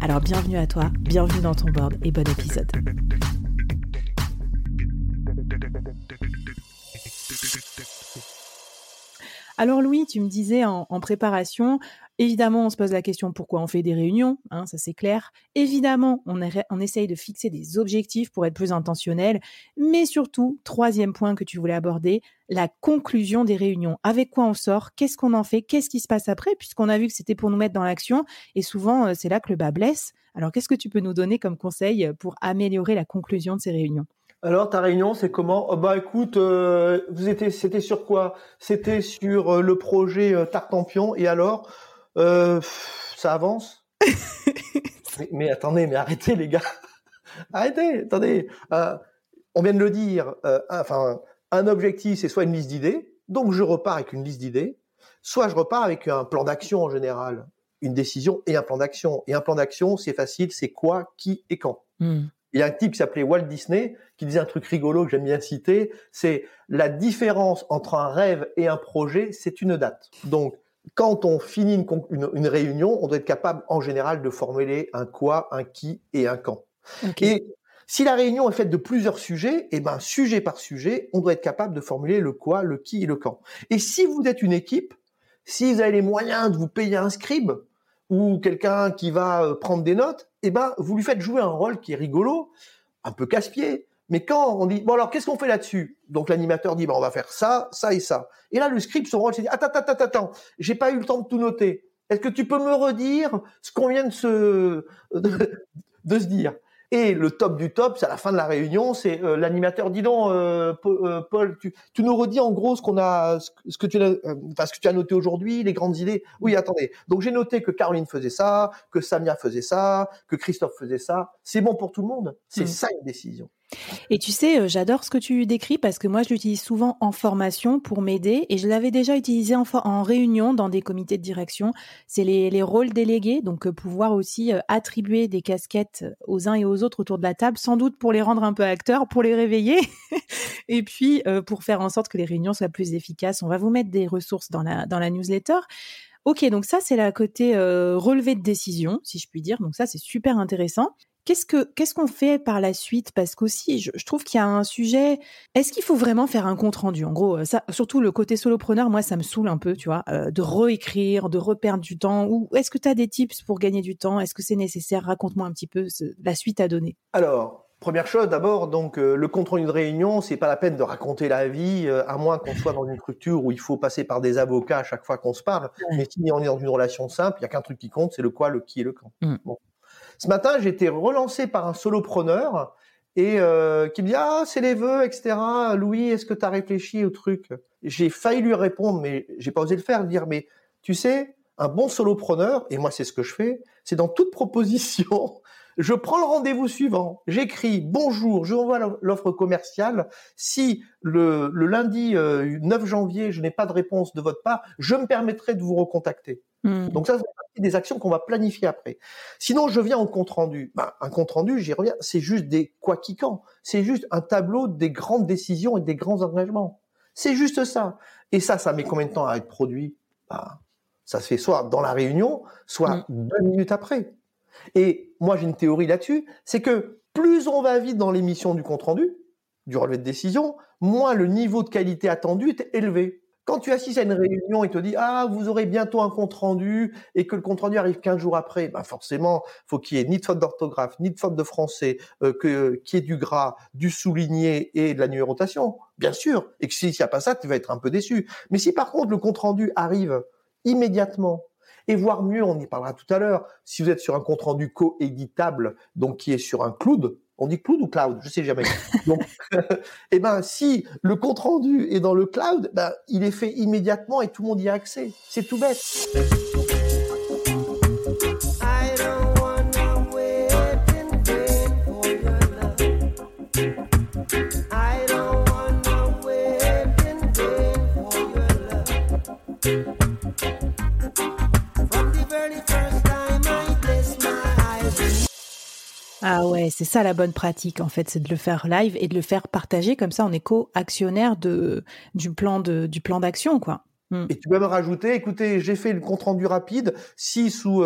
Alors bienvenue à toi, bienvenue dans ton board et bon épisode. Alors Louis, tu me disais en, préparation, évidemment on se pose la question pourquoi on fait des réunions, hein, ça c'est clair. Évidemment on, on essaye de fixer des objectifs pour être plus intentionnel, mais surtout, troisième point que tu voulais aborder, la conclusion des réunions. Avec quoi on sort, qu'est-ce qu'on en fait, qu'est-ce qui se passe après, puisqu'on a vu que c'était pour nous mettre dans l'action, et souvent euh, c'est là que le bas blesse. Alors qu'est-ce que tu peux nous donner comme conseil pour améliorer la conclusion de ces réunions? Alors, ta réunion, c'est comment? Oh, Bah, écoute, euh, vous étiez, c'était sur quoi? C'était sur euh, le projet euh, Tartampion. Et alors, ça avance? Mais, attendez, mais arrêtez, les gars. arrêtez, attendez. on vient de le dire. enfin, un objectif, c'est soit une liste d'idées. Donc, je repars avec une liste d'idées. Soit je repars avec un plan d'action en général, une décision et un plan d'action. Et un plan d'action, c'est facile, c'est quoi, qui et quand. Hmm. Il y a un type qui s'appelait Walt Disney qui disait un truc rigolo que j'aime bien citer, c'est la différence entre un rêve et un projet, c'est une date. Donc, quand on finit une, réunion, on doit être capable en général de formuler un quoi, un qui et un quand. Et si la réunion est faite de plusieurs sujets, et eh ben sujet par sujet, on doit être capable de formuler le quoi, le qui et le quand. Et si vous êtes une équipe, si vous avez les moyens de vous payer un scribe ou quelqu'un qui va euh, prendre des notes, eh ben, vous lui faites jouer un rôle qui est rigolo, un peu casse-pied. Mais quand on dit, bon alors qu'est-ce qu'on fait là-dessus? Donc l'animateur dit, bon, on va faire ça, ça et ça. Et là, le script, son rôle, c'est dit, attends, attends, attends, attends, j'ai pas eu le temps de tout noter. Est-ce que tu peux me redire ce qu'on vient de se, de se dire? Et le top du top, c'est à la fin de la réunion, c'est euh, l'animateur. Dis donc, euh, euh, Paul, tu, tu, nous redis en gros ce qu'on a, ce que tu as, ce que tu as noté aujourd'hui, les grandes idées. Oui, attendez. Donc j'ai noté que Caroline faisait ça, que Samia faisait ça, que Christophe faisait ça. C'est bon pour tout le monde. C'est mmh. ça une décision. Et tu sais, euh, j'adore ce que tu décris parce que moi, je l'utilise souvent en formation pour m'aider et je l'avais déjà utilisé en, réunion dans des comités de direction. C'est les, rôles délégués, donc euh, pouvoir aussi euh, attribuer des casquettes aux uns et aux autres autour de la table, sans doute pour les rendre un peu acteurs, pour les réveiller et puis pour faire en sorte que les réunions soient plus efficaces. On va vous mettre des ressources dans la, dans la newsletter. Ok, donc ça c'est la côté relevé de décision, si je puis dire. Donc ça c'est super intéressant. Qu'est-ce que qu'est-ce qu'on fait par la suite? Parce qu'aussi, je, je trouve qu'il y a un sujet. Est-ce qu'il faut vraiment faire un compte rendu En gros, ça, surtout le côté solopreneur, moi, ça me saoule un peu, tu vois, euh, de réécrire, de reperdre du temps. Ou est-ce que tu as des tips pour gagner du temps? Est-ce que c'est nécessaire? Raconte-moi un petit peu la suite à donner. Alors. Première chose, d'abord, donc euh, le compte rendu de réunion, c'est pas la peine de raconter la vie, euh, à moins qu'on soit dans une structure où il faut passer par des avocats à chaque fois qu'on se parle. Mais si on est dans une relation simple, il y a qu'un truc qui compte, c'est le quoi, le qui et le quand. Mmh. Bon. Ce matin, j'ai été relancé par un solopreneur et euh, qui me dit ah c'est les vœux etc. Louis, est-ce que tu as réfléchi au truc? J'ai failli lui répondre, mais j'ai pas osé le faire, dire mais tu sais un bon solopreneur et moi c'est ce que je fais, c'est dans toute proposition je prends le rendez-vous suivant, j'écris bonjour, je envoie l'offre commerciale. Si le, lundi 9 euh, janvier, je n'ai pas de réponse de votre part, je me permettrai de vous recontacter. Hmm. Donc ça, c'est des actions qu'on va planifier après. Sinon, je viens au compte rendu. Ben, un compte rendu, j'y reviens, c'est juste des quoi qui quand. C'est juste un tableau des grandes décisions et des grands engagements. C'est juste ça. Et ça, ça met combien de temps à être produit? Ben, Ça se fait soit dans la réunion, soit hmm. deux minutes après. Et moi, j'ai une théorie là-dessus, c'est que plus on va vite dans l'émission du compte-rendu, du relevé de décision, moins le niveau de qualité attendu est élevé. Quand tu assistes à une réunion et te dis ah vous aurez bientôt un compte rendu et que le compte rendu arrive 15 jours après, ben forcément faut qu'il y ait ni de faute d'orthographe ni de faute de français, euh, que qu'il y ait du gras, du souligné et de la numérotation, bien sûr. Et que s'il n'y a pas ça, tu vas être un peu déçu. Mais si par contre le compte rendu arrive immédiatement et voire mieux, on y parlera tout à l'heure, si vous êtes sur un compte rendu co-éditable, donc qui est sur un cloud, on dit cloud ou cloud? Je sais jamais. Donc, eh ben, si le compte rendu est dans le cloud, ben, il est fait immédiatement et tout le monde y a accès. C'est tout bête. Ah ouais, c'est ça la bonne pratique en fait, c'est de le faire live et de le faire partager comme ça on est co-actionnaire de du plan de du plan d'action quoi. Hmm. Et tu peux me rajouter, écoutez, j'ai fait le compte rendu rapide. Si sous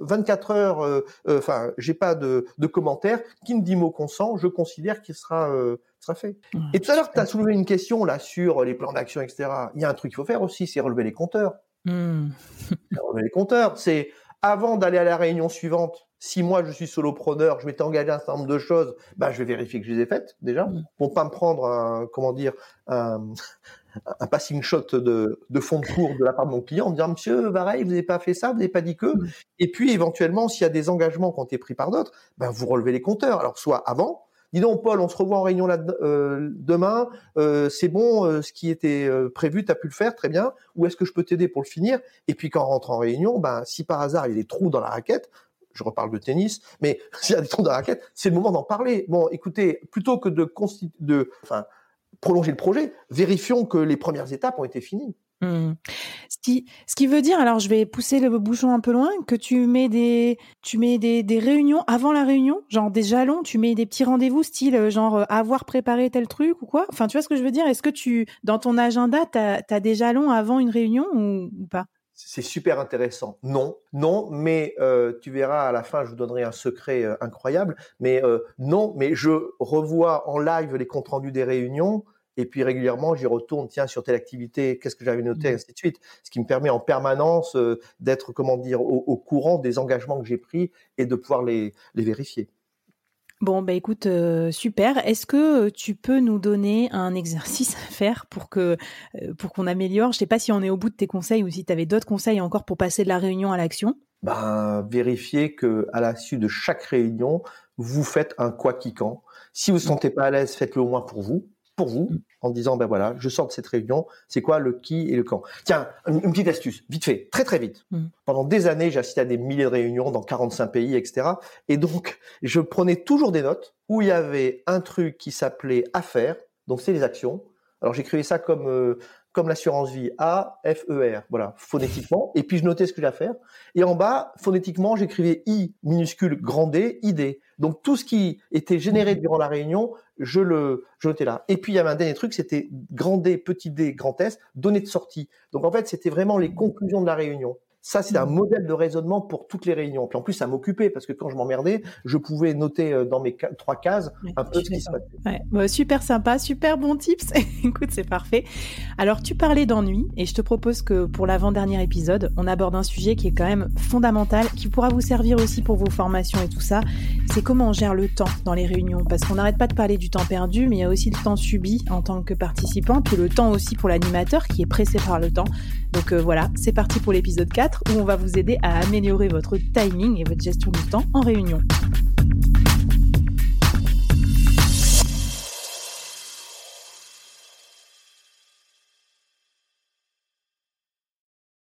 24 euh, heures, euh, euh, enfin, j'ai pas de, de commentaires, qui me dit mot consent, je considère qu'il sera sera fait. et tout à l'heure, tu as soulevé une question là sur les plans d'action, etc. Il y a un truc qu'il faut faire aussi, c'est relever les compteurs. Hmm. relever les compteurs, c'est avant d'aller à la réunion suivante, si moi je suis solopreneur, je m'étais engagé à un certain nombre de choses, ben je vais vérifier que je les ai faites déjà, mm. pour pas me prendre un, comment dire, un, passing shot de, de fond de cours de la part de mon client en me disant Monsieur pareil, vous n'avez pas fait ça, vous n'avez pas dit que. Mm. Et puis éventuellement, s'il y a des engagements qui ont été pris par d'autres, ben vous relevez les compteurs. Alors soit avant, dis donc Paul, on se revoit en réunion là euh, demain, euh, c'est bon, euh, ce qui était prévu, tu as pu le faire, très bien. Ou est-ce que je peux t'aider pour le finir? Et puis quand on rentre en réunion, ben si par hasard il y a des trous dans la raquette, je reparle de tennis, mais s'il y a des trous la raquette, c'est le moment d'en parler. Bon, écoutez, plutôt que de, de enfin, prolonger le projet, vérifions que les premières étapes ont été finies. Mmh. Ce, qui, ce qui veut dire, alors je vais pousser le bouchon un peu loin, que tu mets des, tu mets des, des réunions avant la réunion, genre des jalons, tu mets des petits rendez-vous style euh, genre euh, avoir préparé tel truc ou quoi. Enfin, tu vois ce que je veux dire? Est-ce que tu, dans ton agenda, tu as, des jalons avant une réunion ou pas? C'est super intéressant. Non, non, mais euh, tu verras à la fin, je vous donnerai un secret euh, incroyable. Mais euh, non, mais je revois en live les comptes rendus des réunions et puis régulièrement j'y retourne. Tiens, sur telle activité, qu'est-ce que j'avais noté, mmh. ainsi de suite. Ce qui me permet en permanence d'être, comment dire, au, courant des engagements que j'ai pris et de pouvoir les vérifier. Bon, bah écoute, euh, super. Est-ce que euh, tu peux nous donner un exercice à faire pour que euh, pour qu'on améliore? Je sais pas si on est au bout de tes conseils ou si tu avais d'autres conseils encore pour passer de la réunion à l'action. Ben, vérifiez que à la suite de chaque réunion, vous faites un quoi qui quand. Si vous ne vous sentez pas à l'aise, faites-le au moins pour vous pour vous mm. en disant ben voilà, je sors de cette réunion, c'est quoi le qui et le quand. Tiens, une, petite astuce, vite fait, très très vite. Mm. Pendant des années, j'ai assisté à des milliers de réunions dans 45 pays, etc. Et donc, je prenais toujours des notes où il y avait un truc qui s'appelait affaires, donc c'est les actions. Alors j'écrivais ça comme euh, comme l'assurance vie, A, F, E, R, voilà, phonétiquement. Et puis je notais ce que j'ai à faire. Et en bas, phonétiquement, j'écrivais I minuscule grand D, ID. Donc tout ce qui était généré durant la réunion, je le, je notais là. Et puis il y avait un dernier truc, c'était grand D, petit d, grand S, données de sortie. Donc en fait, c'était vraiment les conclusions de la réunion. Ça, c'est un mmh. modèle de raisonnement pour toutes les réunions. Puis en plus, ça m'occupait parce que quand je m'emmerdais, je pouvais noter euh, dans mes trois cases un peu ce qui se passait. Ouais. Bah, super sympa, super bon tips. Écoute, c'est parfait. Alors, tu parlais d'ennui et je te propose que pour l'avant-dernier épisode, on aborde un sujet qui est quand même fondamental, qui pourra vous servir aussi pour vos formations et tout ça. C'est comment on gère le temps dans les réunions. Parce qu'on n'arrête pas de parler du temps perdu, mais il y a aussi le temps subi en tant que participant, puis le temps aussi pour l'animateur qui est pressé par le temps. Donc euh, voilà, c'est parti pour l'épisode 4 où on va vous aider à améliorer votre timing et votre gestion du temps en réunion.